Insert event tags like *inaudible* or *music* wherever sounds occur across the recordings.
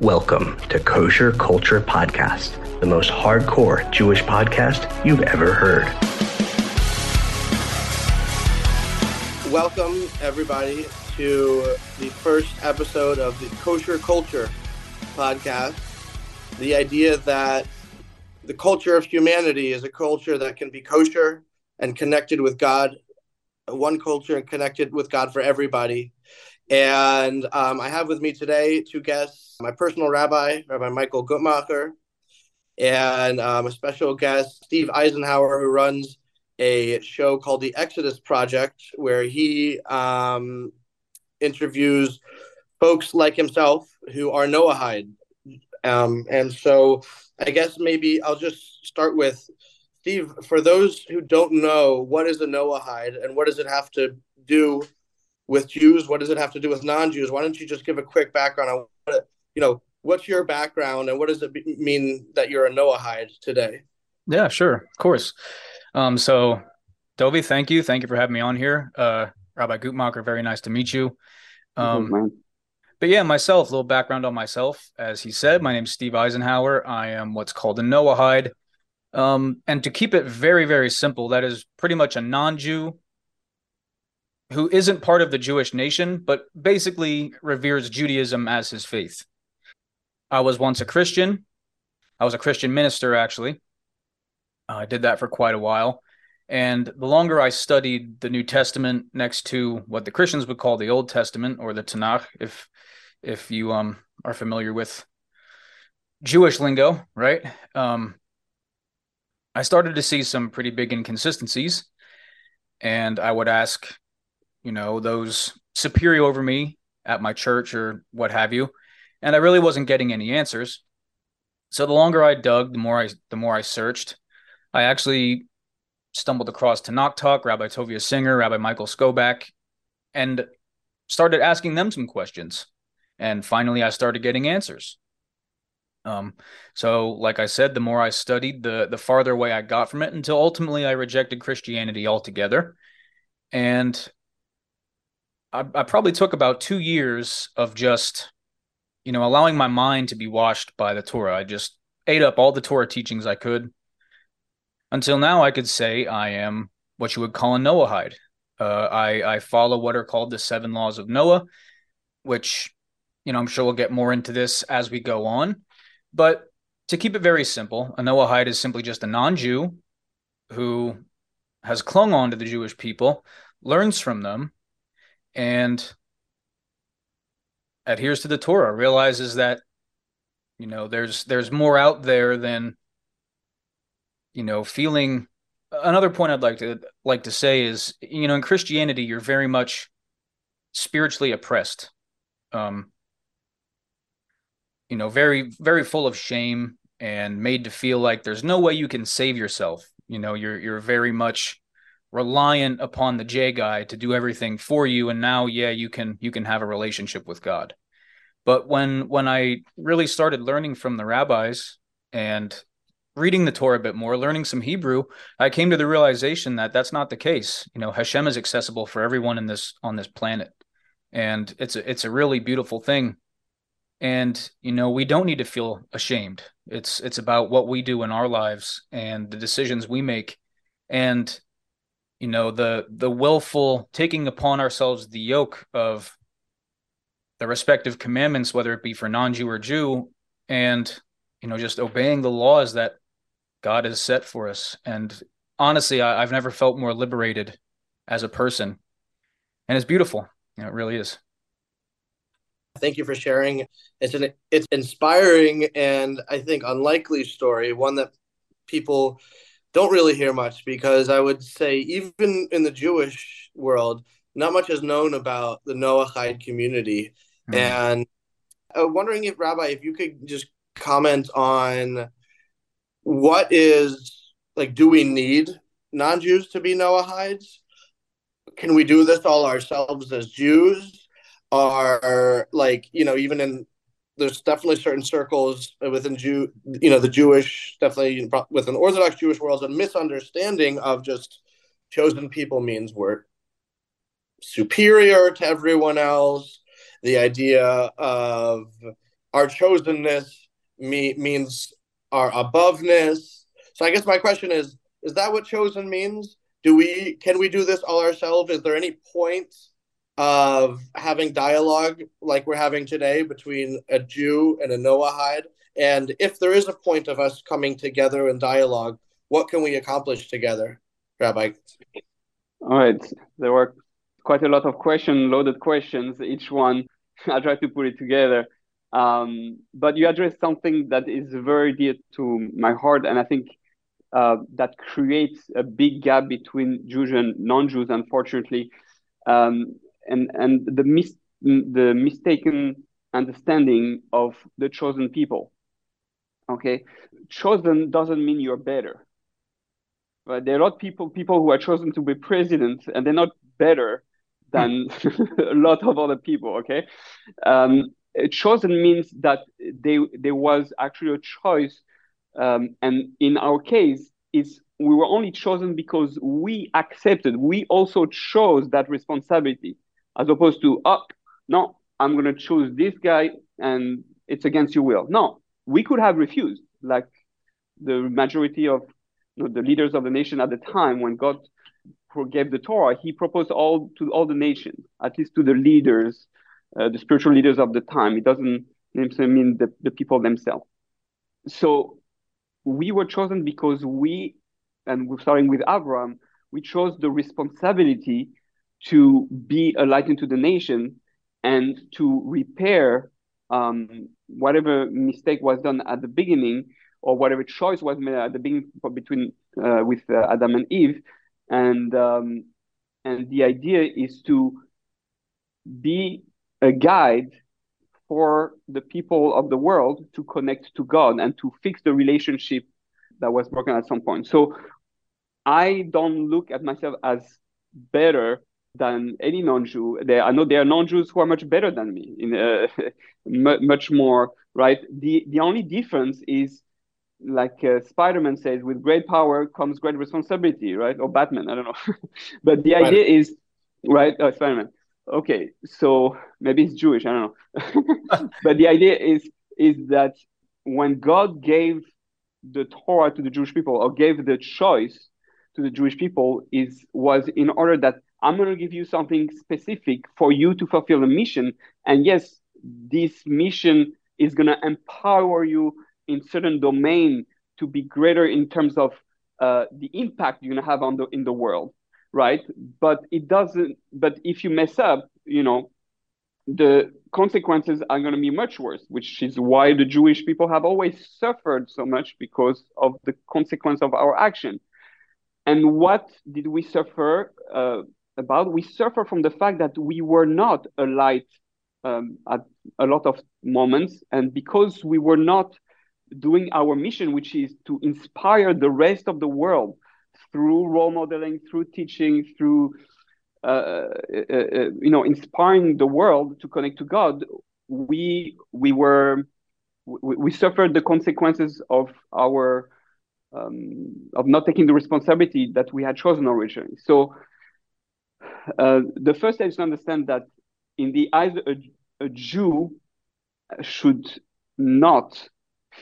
Welcome to Kosher Culture Podcast, the most hardcore Jewish podcast you've ever heard. Welcome, everybody, to the first episode of the Kosher Culture Podcast. The idea that the culture of humanity is a culture that can be kosher and connected with God, one culture and connected with God for everybody. And um, I have with me today two guests my personal rabbi, Rabbi Michael Gutmacher, and um, a special guest, Steve Eisenhower, who runs a show called The Exodus Project, where he um, interviews folks like himself who are Noahide. Um, and so I guess maybe I'll just start with Steve. For those who don't know, what is a Noahide and what does it have to do with Jews? What does it have to do with non-Jews? Why don't you just give a quick background on what you know? What's your background and what does it be- mean that you're a Noahide today? Yeah, sure, of course. Um, so, Dovi, thank you, thank you for having me on here. Uh, Rabbi Gutmacher, very nice to meet you. Um, but yeah, myself, a little background on myself. As he said, my name's Steve Eisenhower. I am what's called a Noahide. Um, and to keep it very, very simple, that is pretty much a non-Jew who isn't part of the Jewish nation, but basically reveres Judaism as his faith. I was once a Christian. I was a Christian minister, actually. Uh, I did that for quite a while. And the longer I studied the New Testament next to what the Christians would call the Old Testament or the Tanakh, if if you um are familiar with Jewish lingo, right? Um, I started to see some pretty big inconsistencies, and I would ask you know, those superior over me at my church or what have you. And I really wasn't getting any answers. So the longer I dug, the more I the more I searched. I actually stumbled across Tanakh Talk, Rabbi Tovia Singer, Rabbi Michael Skobac, and started asking them some questions. And finally I started getting answers. Um, so like I said, the more I studied, the the farther away I got from it until ultimately I rejected Christianity altogether. And I, I probably took about two years of just, you know, allowing my mind to be washed by the Torah. I just ate up all the Torah teachings I could. Until now, I could say I am what you would call a Noahide. Uh, I I follow what are called the seven laws of Noah, which, you know, I'm sure we'll get more into this as we go on. But to keep it very simple, a Noahide is simply just a non-Jew who has clung on to the Jewish people, learns from them, and adheres to the Torah, realizes that you know there's there's more out there than you know feeling. Another point I'd like to like to say is you know in Christianity you're very much spiritually oppressed. Um you know very very full of shame and made to feel like there's no way you can save yourself. You know you're you're very much reliant upon the J guy to do everything for you and now yeah you can you can have a relationship with God. But when when I really started learning from the rabbis and reading the Torah a bit more, learning some Hebrew, I came to the realization that that's not the case. You know, Hashem is accessible for everyone in this on this planet. And it's a, it's a really beautiful thing. And you know, we don't need to feel ashamed. It's it's about what we do in our lives and the decisions we make. And you know the the willful taking upon ourselves the yoke of the respective commandments whether it be for non-jew or jew and you know just obeying the laws that god has set for us. And honestly I, have never felt more liberated as a person. And it's beautiful. You know, it really is. Thank you for sharing. It's an it's inspiring and i think unlikely story one that people don't really hear much because I would say even in the Jewish world, not much is known about the Noahide community. Mm. And I'm wondering if Rabbi, if you could just comment on what is like, do we need non-Jews to be Noahides? Can we do this all ourselves as Jews? Or like, you know, even in there's definitely certain circles within Jew, you know, the Jewish, definitely within Orthodox Jewish worlds, a misunderstanding of just chosen people means we're superior to everyone else. The idea of, our chosenness me, means our aboveness. So I guess my question is: Is that what chosen means? Do we can we do this all ourselves? Is there any point of having dialogue like we're having today between a Jew and a Noahide? And if there is a point of us coming together in dialogue, what can we accomplish together, Rabbi? All right, there were quite a lot of questions, loaded questions. Each one, *laughs* I try to put it together. Um, but you address something that is very dear to my heart, and I think uh, that creates a big gap between Jews and non-Jews, unfortunately, um, and and the mis- the mistaken understanding of the chosen people. Okay, chosen doesn't mean you're better. Right? There are a lot of people people who are chosen to be president, and they're not better than *laughs* a lot of other people. Okay, um, chosen means that they, there was actually a choice. Um, and in our case, is we were only chosen because we accepted, we also chose that responsibility, as opposed to, oh, no, I'm going to choose this guy and it's against your will. No, we could have refused, like the majority of you know, the leaders of the nation at the time when God gave the Torah, he proposed all to all the nations, at least to the leaders uh, the spiritual leaders of the time. It doesn't mean the, the people themselves. So we were chosen because we, and we're starting with Abraham, we chose the responsibility to be a light into the nation and to repair um, whatever mistake was done at the beginning or whatever choice was made at the beginning between uh, with uh, Adam and Eve, and um, and the idea is to be a guide for the people of the world to connect to God and to fix the relationship that was broken at some point. So I don't look at myself as better than any non-Jew. There, I know there are non-Jews who are much better than me, in uh, *laughs* much more right. The the only difference is, like uh, Spider-Man says, with great power comes great responsibility, right? Or Batman, I don't know. *laughs* but the idea is, right? Uh, Spider-Man okay so maybe it's jewish i don't know *laughs* but the idea is is that when god gave the torah to the jewish people or gave the choice to the jewish people is was in order that i'm going to give you something specific for you to fulfill a mission and yes this mission is going to empower you in certain domain to be greater in terms of uh, the impact you're going to have on the in the world right? But it doesn't. But if you mess up, you know, the consequences are going to be much worse, which is why the Jewish people have always suffered so much because of the consequence of our action. And what did we suffer uh, about? We suffer from the fact that we were not a light um, at a lot of moments, and because we were not doing our mission, which is to inspire the rest of the world through role modeling, through teaching, through uh, uh, uh, you know inspiring the world to connect to God, we we were we, we suffered the consequences of our um, of not taking the responsibility that we had chosen originally. So uh, the first thing is to understand that in the eyes a, a Jew should not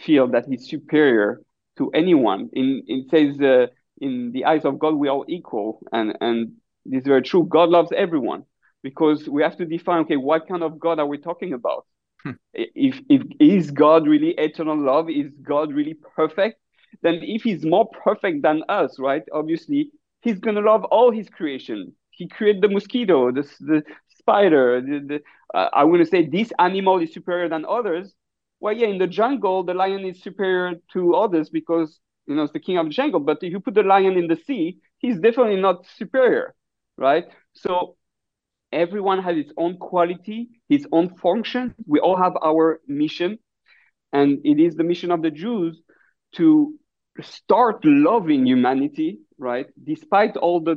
feel that he's superior to anyone. In it says uh, in the eyes of God, we are equal. And, and this is very true. God loves everyone because we have to define, okay, what kind of God are we talking about? Hmm. If, if is God really eternal love? Is God really perfect? Then if he's more perfect than us, right? Obviously, he's going to love all his creation. He created the mosquito, the, the spider. The, the, uh, I want to say this animal is superior than others. Well, yeah, in the jungle, the lion is superior to others because you know, it's the king of the jungle. But if you put the lion in the sea, he's definitely not superior, right? So everyone has its own quality, his own function. We all have our mission, and it is the mission of the Jews to start loving humanity, right? Despite all the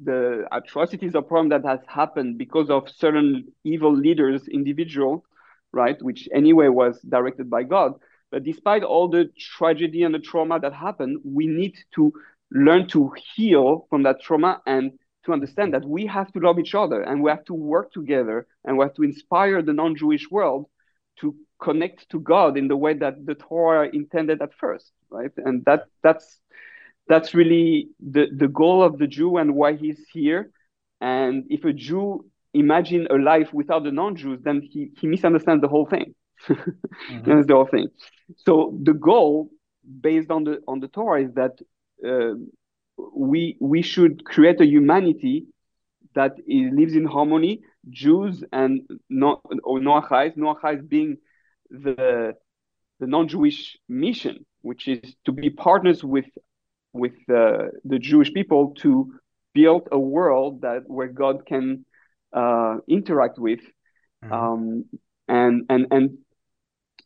the atrocities or problem that has happened because of certain evil leaders, individual, right, which anyway was directed by God. But despite all the tragedy and the trauma that happened, we need to learn to heal from that trauma and to understand that we have to love each other and we have to work together and we have to inspire the non-Jewish world to connect to God in the way that the Torah intended at first, right? And that that's that's really the, the goal of the Jew and why he's here. And if a Jew imagine a life without the non-Jews, then he, he misunderstands the whole thing. *laughs* mm-hmm. That's the whole thing. So the goal based on the on the Torah is that uh, we we should create a humanity that is, lives in harmony, Jews and no, or Noachais, Noachais being the the non-Jewish mission, which is to be partners with with uh, the Jewish people to build a world that where God can uh, interact with, mm-hmm. um, and and and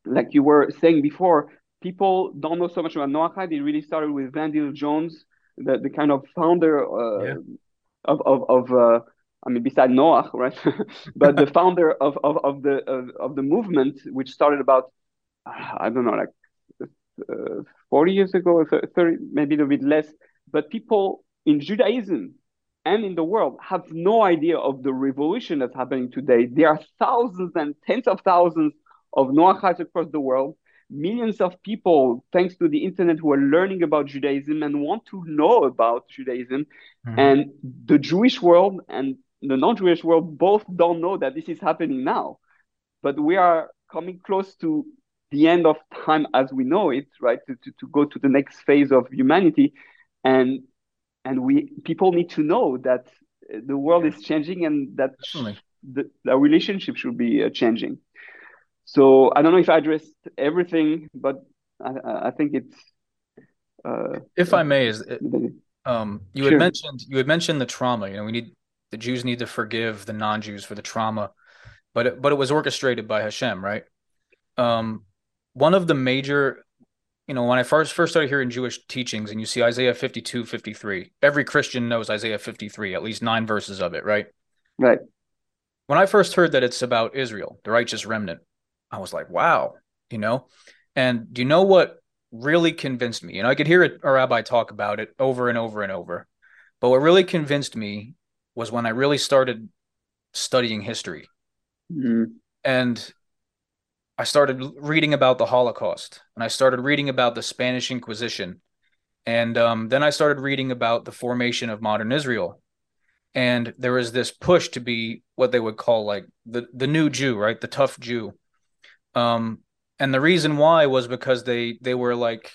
like you were saying before, people don't know so much about Noachide. It really started with Vendyl Jones, the, the kind of founder uh, yeah. of of, of uh, I mean, beside Noah, right? *laughs* but the *laughs* founder of, of, of the of, of, the movement, which started about I don't know, like uh, 40 years ago, 30, maybe a bit less. But people in Judaism and in the world have no idea of the revolution that's happening today. There are thousands and tens of thousands of Noachites across the world, millions of people, thanks to the internet, who are learning about Judaism and want to know about Judaism. Mm-hmm. And the Jewish world and the non-Jewish world both don't know that this is happening now. But we are coming close to the end of time as we know it, right? To, to, to go to the next phase of humanity. And and we people need to know that the world is changing and that the, the relationship should be uh, changing. So I don't know if I addressed everything, but I, I think it's. Uh, if I may, is it, um, you sure. had mentioned you had mentioned the trauma. You know, we need the Jews need to forgive the non-Jews for the trauma, but it, but it was orchestrated by Hashem, right? Um, one of the major, you know, when I first first started hearing Jewish teachings, and you see Isaiah 52, 53, every Christian knows Isaiah 53, at least nine verses of it, right? Right. When I first heard that it's about Israel, the righteous remnant, I was like, wow, you know? And do you know what really convinced me? You know, I could hear a rabbi talk about it over and over and over. But what really convinced me was when I really started studying history. Mm-hmm. And I started reading about the Holocaust and I started reading about the Spanish Inquisition. And um, then I started reading about the formation of modern Israel. And there was this push to be what they would call like the, the new Jew, right? The tough Jew. Um, and the reason why was because they they were like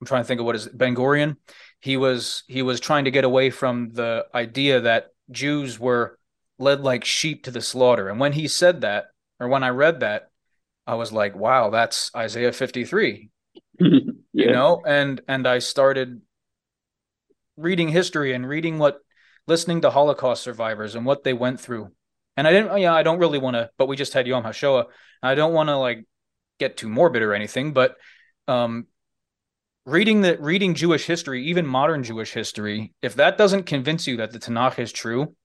I'm trying to think of what is it, Ben Gurion. He was he was trying to get away from the idea that Jews were led like sheep to the slaughter. And when he said that, or when I read that, I was like, wow, that's Isaiah 53. *laughs* yeah. You know, and and I started reading history and reading what listening to Holocaust survivors and what they went through and I didn't, yeah, I don't really want to, but we just had Yom HaShoah. I don't want to like get too morbid or anything, but um, reading the reading Jewish history, even modern Jewish history, if that doesn't convince you that the Tanakh is true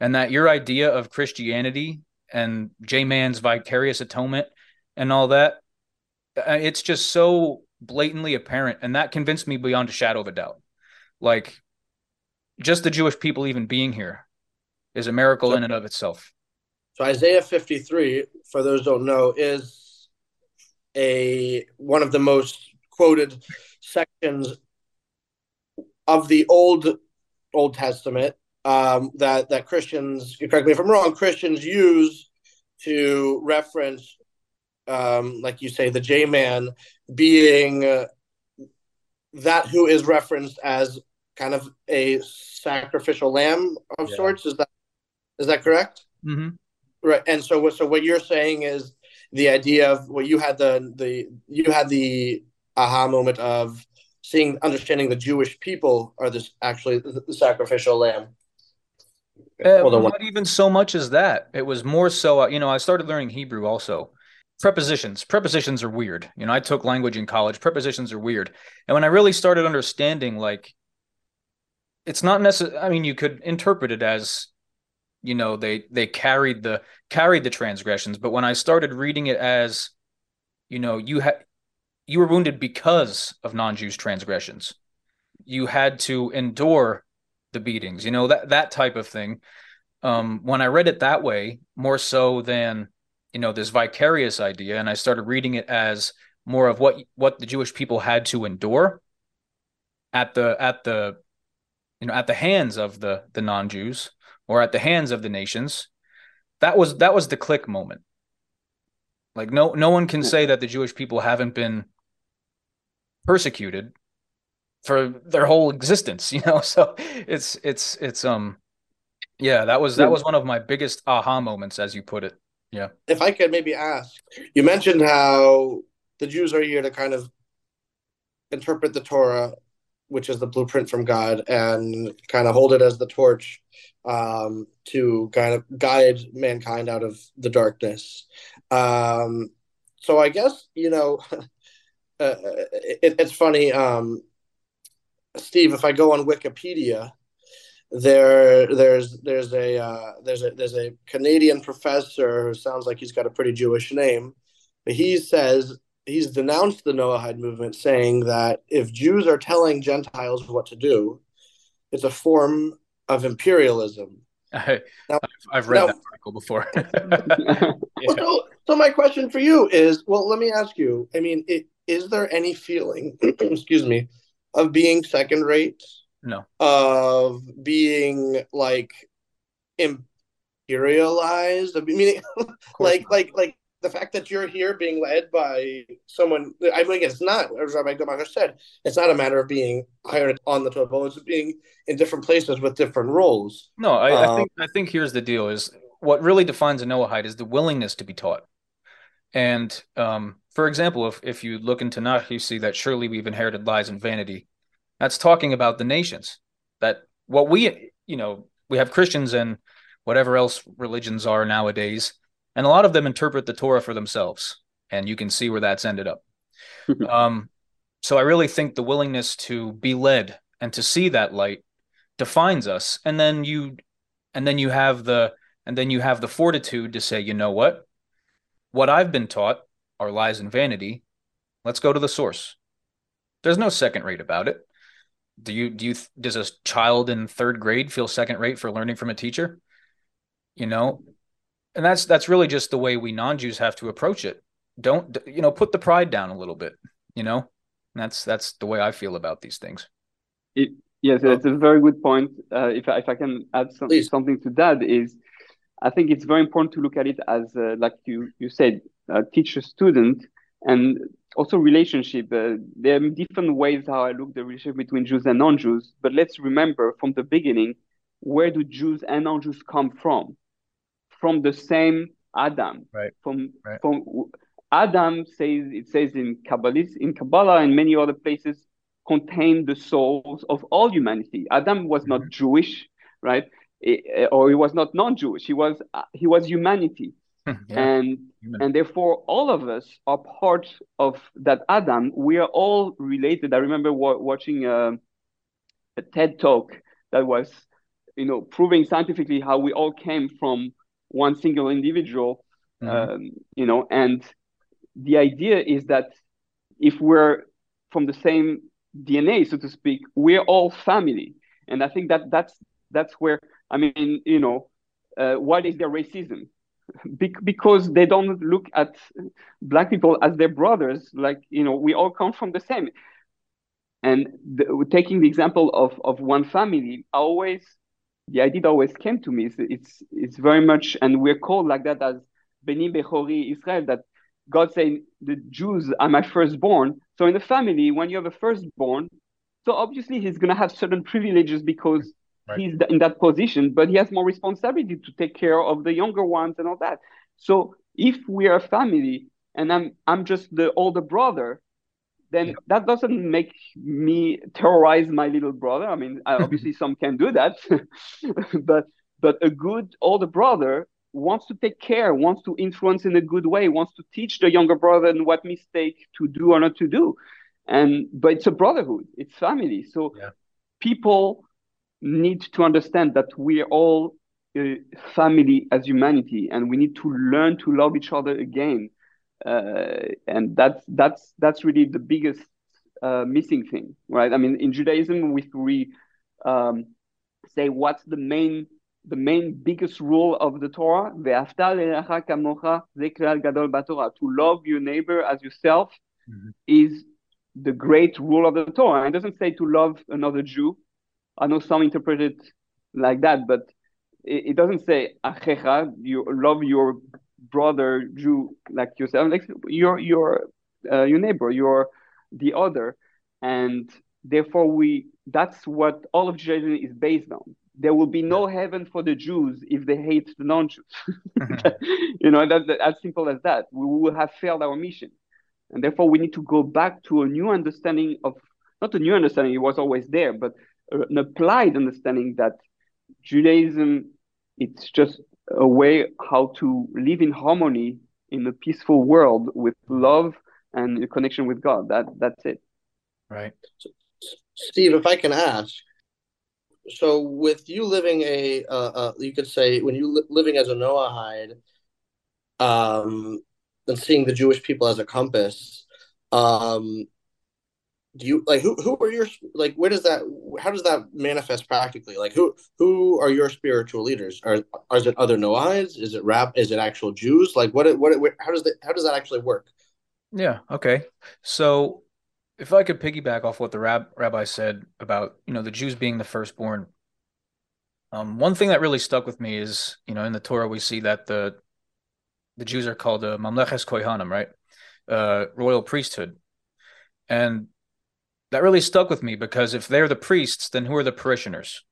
and that your idea of Christianity and J Man's vicarious atonement and all that, uh, it's just so blatantly apparent. And that convinced me beyond a shadow of a doubt. Like, just the Jewish people even being here is a miracle so, in and of itself. So Isaiah 53, for those don't know, is a one of the most quoted sections of the old Old Testament um, that that Christians, correct me if I'm wrong, Christians use to reference, um, like you say, the J man being uh, that who is referenced as kind of a sacrificial lamb of yeah. sorts. Is that is that correct? Mm-hmm. Right. And so what so what you're saying is the idea of what you had the the you had the aha moment of seeing understanding the Jewish people are this actually the, the sacrificial lamb. Uh, not even so much as that. It was more so, uh, you know, I started learning Hebrew also. Prepositions. Prepositions are weird. You know, I took language in college. Prepositions are weird. And when I really started understanding, like, it's not necessary. I mean, you could interpret it as you know they they carried the carried the transgressions but when i started reading it as you know you had you were wounded because of non-jews transgressions you had to endure the beatings you know that that type of thing um when i read it that way more so than you know this vicarious idea and i started reading it as more of what what the jewish people had to endure at the at the you know at the hands of the the non-jews or at the hands of the nations. That was that was the click moment. Like no no one can say that the jewish people haven't been persecuted for their whole existence *laughs* you know? So it's it's it's um yeah that was that was one of my biggest aha moments as you put it yeah. If I could maybe ask, you mentioned how the Jews are here to kind of interpret the Torah, which is the blueprint from God, and kind of hold it as the torch um, to kind of guide mankind out of the darkness. Um, so I guess you know, *laughs* uh, it, it's funny, um, Steve. If I go on Wikipedia, there there's there's a uh, there's a there's a Canadian professor who sounds like he's got a pretty Jewish name, but he says he's denounced the Noahide movement, saying that if Jews are telling Gentiles what to do, it's a form of imperialism. *laughs* I, now, I've read now, that article before. *laughs* *laughs* yeah. so, so my question for you is, well, let me ask you. I mean, it, is there any feeling, *clears throat* excuse me, of being second rate no. Of being like imperialized. I mean, *laughs* like like like the fact that you're here being led by someone. I mean, again, it's not as Rabbi Gutmacher said. It's not a matter of being hired on the table. It's being in different places with different roles. No, I, um, I think I think here's the deal: is what really defines a Noahide is the willingness to be taught. And um, for example, if if you look in Tanakh, you see that surely we've inherited lies and vanity that's talking about the nations. That what we, you know, we have Christians and whatever else religions are nowadays, and a lot of them interpret the Torah for themselves, and you can see where that's ended up. *laughs* um, so I really think the willingness to be led and to see that light defines us, and then you, and then you have the, and then you have the fortitude to say, you know what, what I've been taught are lies and vanity. Let's go to the source. There's no second rate about it do you do you does a child in third grade feel second rate for learning from a teacher? You know and that's that's really just the way we non-jews have to approach it. Don't you know put the pride down a little bit you know? And that's that's the way i feel about these things. It, yes that's a very good point. Uh, if, I, if i can add some, something to that is i think it's very important to look at it as uh, like you you said uh, teacher student and also relationship. Uh, there are different ways how I look the relationship between Jews and non-Jews. But let's remember from the beginning, where do Jews and non-Jews come from? From the same Adam. Right. From right. from Adam says it says in Kabbalah in Kabbalah and many other places contain the souls of all humanity. Adam was mm-hmm. not Jewish, right? It, or he was not non-Jewish. He was uh, he was humanity. *laughs* yeah. And Amen. and therefore all of us are part of that Adam. We are all related. I remember wa- watching a, a TED talk that was, you know, proving scientifically how we all came from one single individual. Mm-hmm. Um, you know, and the idea is that if we're from the same DNA, so to speak, we're all family. And I think that that's that's where I mean, you know, uh, what is the racism? Because they don't look at black people as their brothers like you know we all come from the same. And the, taking the example of of one family always the idea always came to me it's it's, it's very much and we're called like that as beni bechori israel that god saying the jews are my firstborn. So in the family when you have a firstborn so obviously he's going to have certain privileges because right. he's in that position, but he has more responsibility to take care of the younger ones and all that. So if we are a family and I'm I'm just the older brother, then yeah. that doesn't make me terrorize my little brother. I mean, *laughs* obviously some can do that, *laughs* but but a good older brother wants to take care, wants to influence in a good way, wants to teach the younger brother what mistake to do or not to do. And but it's a brotherhood, it's family. So yeah. people need to understand that we are all family as humanity, and we need to learn to love each other again. Uh, and that's that's that's really the biggest uh, missing thing, right? I mean, in Judaism, if we um, say what's the main the main biggest rule of the Torah, to love your neighbor as yourself, mm-hmm. is the great rule of the Torah. It doesn't say to love another Jew. I know some interpret it like that, but it, it doesn't say achecha, you love your brother Jew like yourself, like your your uh, your neighbor, your the other, and therefore we that's what all of Judaism is based on. There will be no heaven for the Jews if they hate the non-Jews. *laughs* you know, that, that, as simple as that. We will have failed our mission, and therefore we need to go back to a new understanding of not a new understanding; it was always there, but an applied understanding that Judaism it's just a way how to live in harmony in a peaceful world with love and a connection with God. That that's it. Right. So, Steve, if I can ask, so with you living a, uh, uh, you could say when you li- living as a Noahide, um, and seeing the Jewish people as a compass, um, do you like who who are your like where does that how does that manifest practically? Like who who are your spiritual leaders? Are are it other noahides is it rap is it actual jews? Like what what, how does that how does that actually work? Yeah okay. So if i could piggyback off what the rab, rabbi said about you know the jews being the firstborn um one thing that really stuck with me is you know in the torah we see that the the jews are called uh, mamleches kohanim right? Uh royal priesthood. And that really stuck with me because if they're the priests, then who are the parishioners?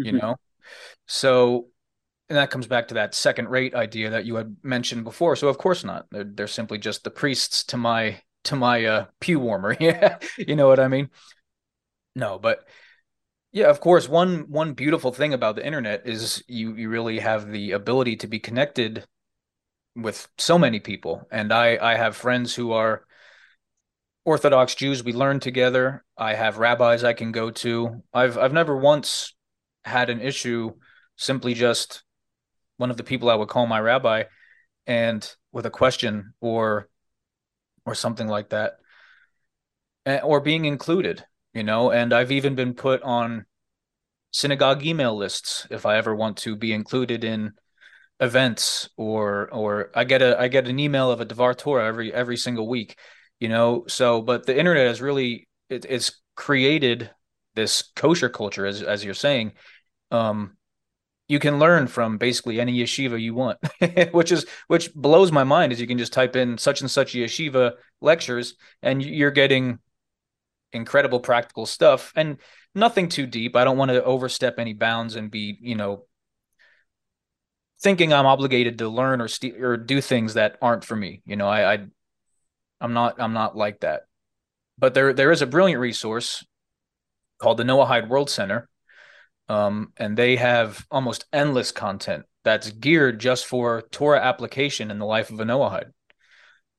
Mm-hmm. You know? So and that comes back to that second rate idea that you had mentioned before. So of course not. They're they're simply just the priests to my to my uh, pew warmer. *laughs* Yeah. you know what I mean? No, but yeah, of course. One one beautiful thing about the internet is you you really have the ability to be connected with so many people. And I I have friends who are Orthodox Jews we learn together. I have rabbis I can go to. I've I've never once had an issue simply just one of the people I would call my rabbi and with a question or or something like that eh, or being included, you know, and I've even been put on synagogue email lists if I ever want to be included in events or or I get a I get an email of a Devar Torah every every single week you know? So but the internet has really it, it's created this kosher culture as as you're saying. Um you can learn from basically any yeshiva you want *laughs* which is which blows my mind is you can just type in such and such yeshiva lectures and you're getting incredible practical stuff and nothing too deep. I don't want to overstep any bounds and be you know thinking i'm obligated to learn or st- or do things that aren't for me. You know i i I'm not I'm not like that. But there there is a brilliant resource called the Noah Noahide World Center. Um, and they have almost endless content that's geared just for Torah application in the life of a Noahide.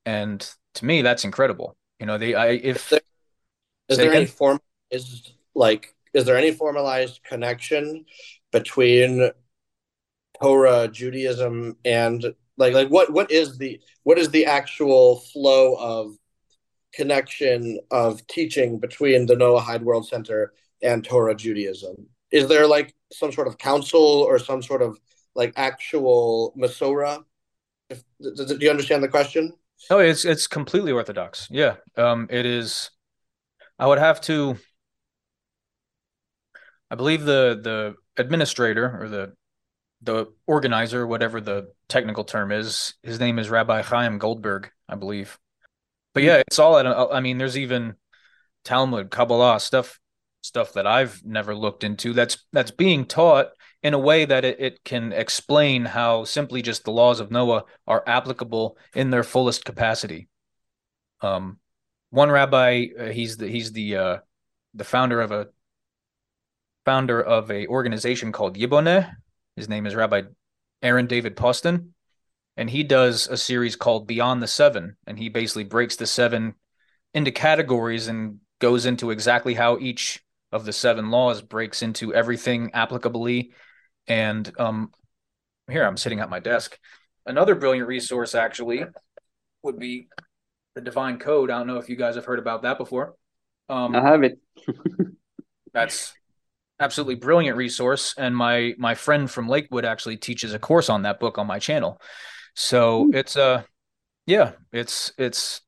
And to me, that's incredible. You know, they I if is there, is there any form is like is there any formalized connection between Torah, Judaism, and like like what what is the what is the actual flow of connection of teaching between the Noahide World Center and Torah Judaism? Is there like some sort of council or some sort of like actual Masorah? If, do you understand the question? Oh, it's it's completely orthodox. Yeah, um, it is. I would have to. I believe the the administrator or the the organizer, whatever the technical term is, his name is Rabbi Chaim Goldberg, I believe. But yeah, it's all at. I mean, there's even Talmud, Kabbalah stuff, stuff that I've never looked into. That's that's being taught in a way that it, it can explain how simply just the laws of Noah are applicable in their fullest capacity. Um, one rabbi, uh, he's the he's the uh, the founder of a founder of a organization called Yiboneh, his name is Rabbi Aaron David Poston, and he does a series called Beyond the Seven, and he basically breaks the seven into categories and goes into exactly how each of the seven laws breaks into everything applicably. And um, here I'm sitting at my desk. Another brilliant resource actually would be the Divine Code. I don't know if you guys have heard about that before. Um, I have it. *laughs* that's absolutely brilliant resource. And my my friend from Lakewood actually teaches a course on that book on my channel. So mm. it's uh yeah, it's it's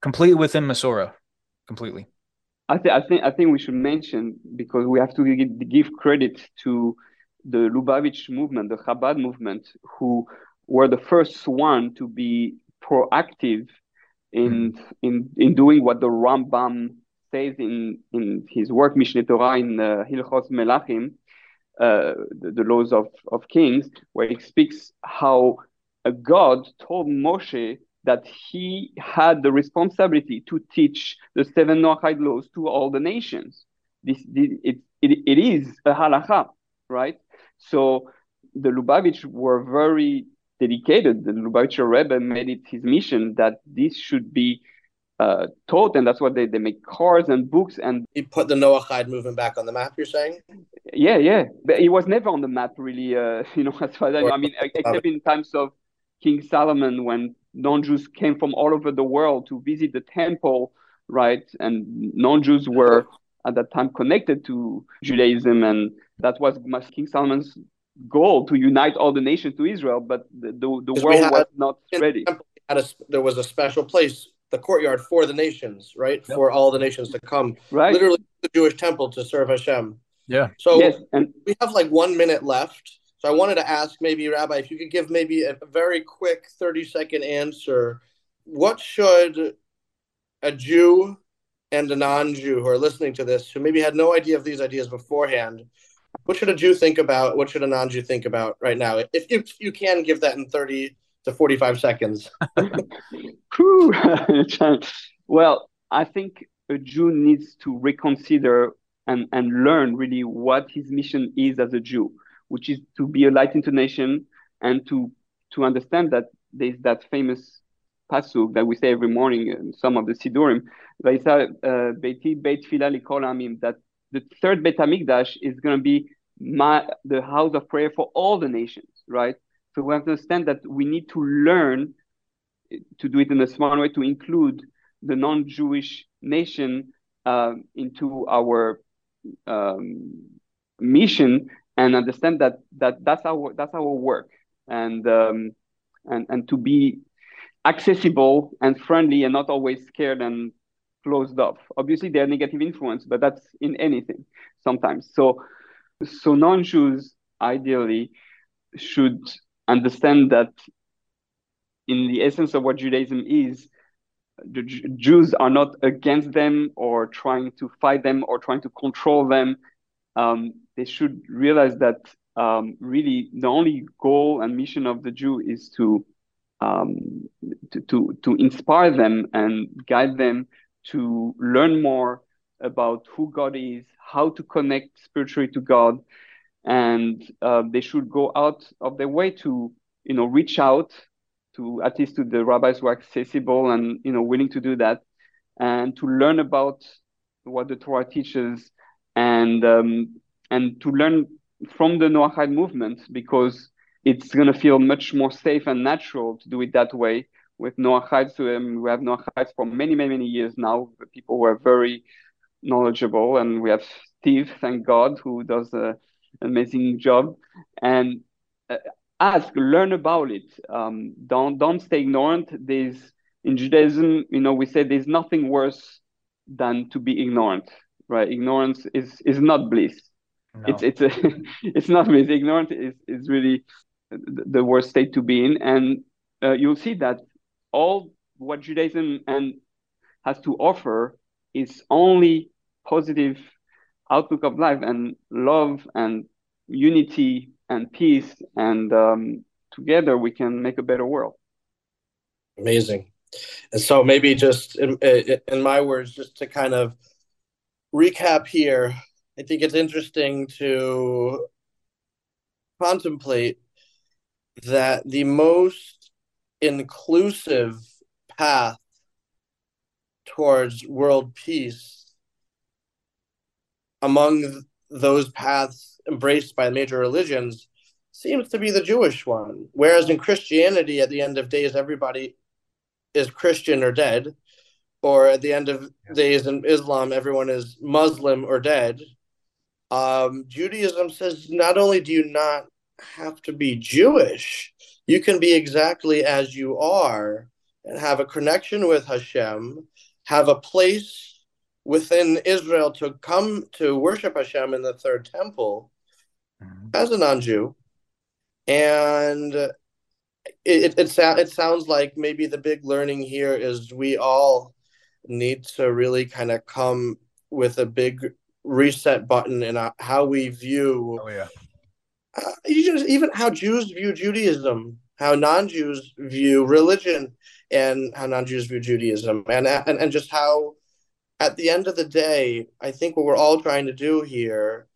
completely within Masora, completely. I, th- I think I think we should mention because we have to give, give credit to the Lubavitch movement, the Chabad movement, who were the first one to be proactive in mm. in in doing what the Rambam says in in his work Mishneh Torah in uh, Hilchos Melachim, uh, the, the, laws of of kings, where he speaks how a God told Moshe that he had the responsibility to teach the seven Noahide laws to all the nations. This, this it, it, it is a halacha, right? So the Lubavitch were very dedicated. The Lubavitcher Rebbe made it his mission that this should be uh, taught, and that's what they, they make cars and books and. He put the Noahide movement back on the map. You're saying? Yeah, yeah, but it was never on the map, really. Uh, *laughs* you know, as far as I know. I mean, except in times of King Solomon when non-Jews came from all over the world to visit the temple, right? And non-Jews were at that time connected to Judaism, and that was King Solomon's goal to unite all the nations to Israel. But the the, the world had, was not ready. A, there was a special place, the courtyard for the nations, right? Yep. For all the nations to come, right? Literally, the Jewish temple to serve Hashem. Yeah. So yes, and we have like one minute left. So I wanted to ask maybe, Rabbi, if you could give maybe a very quick 30 second answer. What should a Jew and a non Jew who are listening to this, who maybe had no idea of these ideas beforehand, what should a Jew think about? What should a non Jew think about right now? If you, if you can give that in 30 to 45 seconds. *laughs* *laughs* well, I think a Jew needs to reconsider and, and learn really what his mission is as a Jew which is to be a light into nation and to to understand that there's that famous pasuk that we say every morning in some of the Sidurim, uh, that the third Beit Hamikdash is going to be my, the house of prayer for all the nations, right? So we understand that we need to learn to do it in a smart way to include the non-Jewish nation uh, into our um, mission and understand that that that's our that's our work and um, and and to be accessible and friendly and not always scared and closed off. Obviously, there are negative influence, but that's in anything sometimes. So so non-Jews ideally should understand that in the essence of what Judaism is, the Jews are not against them or trying to fight them or trying to control them. Um, they should realize that um, really the only goal and mission of the Jew is to, um, to, to, to inspire them and guide them to learn more about who God is, how to connect spiritually to God, and uh, they should go out of their way to you know reach out to at least to the rabbis who are accessible and you know willing to do that, and to learn about what the Torah teaches and um, and to learn from the Noahide movement because it's going to feel much more safe and natural to do it that way with Noahides. Um, we have Noahides for many, many, many years now. People who are very knowledgeable, and we have Steve, thank God, who does an amazing job. And uh, ask, learn about it. Um, don't don't stay ignorant. There's in Judaism, you know, we say there's nothing worse than to be ignorant right? Ignorance is is not bliss. No. It's it's a *laughs* it's not bliss. ignorant is is really the worst state to be in, and uh, you'll see that all what Judaism and has to offer is only positive outlook of life and love and unity and peace and um, together we can make a better world. Amazing. And so maybe just in, in my words just to kind of recap here, I think it's interesting to contemplate that the most inclusive path towards world peace among those paths embraced by major religions seems to be the Jewish one. Whereas in Christianity, at the end of days, everybody is Christian or dead or at the end of days in Islam, everyone is Muslim or dead. Um, Judaism says not only do you not have to be Jewish, you can be exactly as you are and have a connection with Hashem, have a place within Israel to come to worship Hashem in the third temple mm-hmm. as a non-Jew, and it it, it, it sounds like maybe the big learning here is we all need to really kind of come with a big reset button in how we view. Oh yeah. Uh, even how Jews view Judaism, how non-Jews view religion, and how non-Jews view Judaism, and and and just how, at the end of the day, I think what we're all trying to do here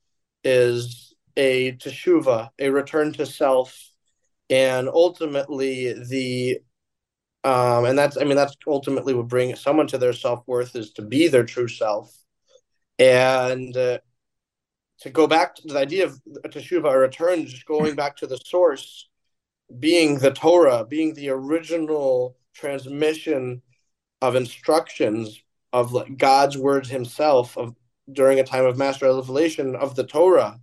is a teshuva, a return to self, and ultimately the um, and that's I mean that's ultimately what brings someone to their self worth is to be their true self, and uh, to go back to the idea of teshuva, a return, just going back to the source, being the Torah, being the original transmission of instructions of God's words Himself of during a time of master revelation of the Torah.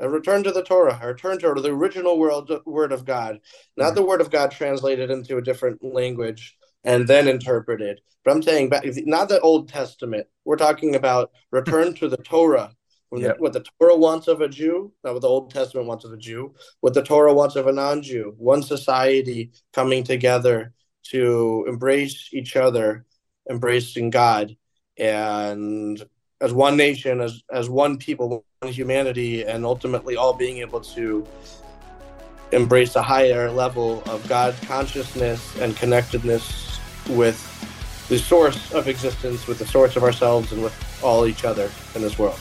A return to the Torah, a return to the original world, word of God, not mm-hmm. the word of God translated into a different language and then interpreted. But I'm saying, back, not the Old Testament. We're talking about return to the Torah, Yep. what the Torah wants of a Jew, not what the Old Testament wants of a Jew, what the Torah wants of a non Jew, one society coming together to embrace each other, embracing God, and as one nation, as, as one people, one humanity, and ultimately all being able to embrace a higher level of God consciousness and connectedness with the source of existence, with the source of ourselves, and with all each other in this world.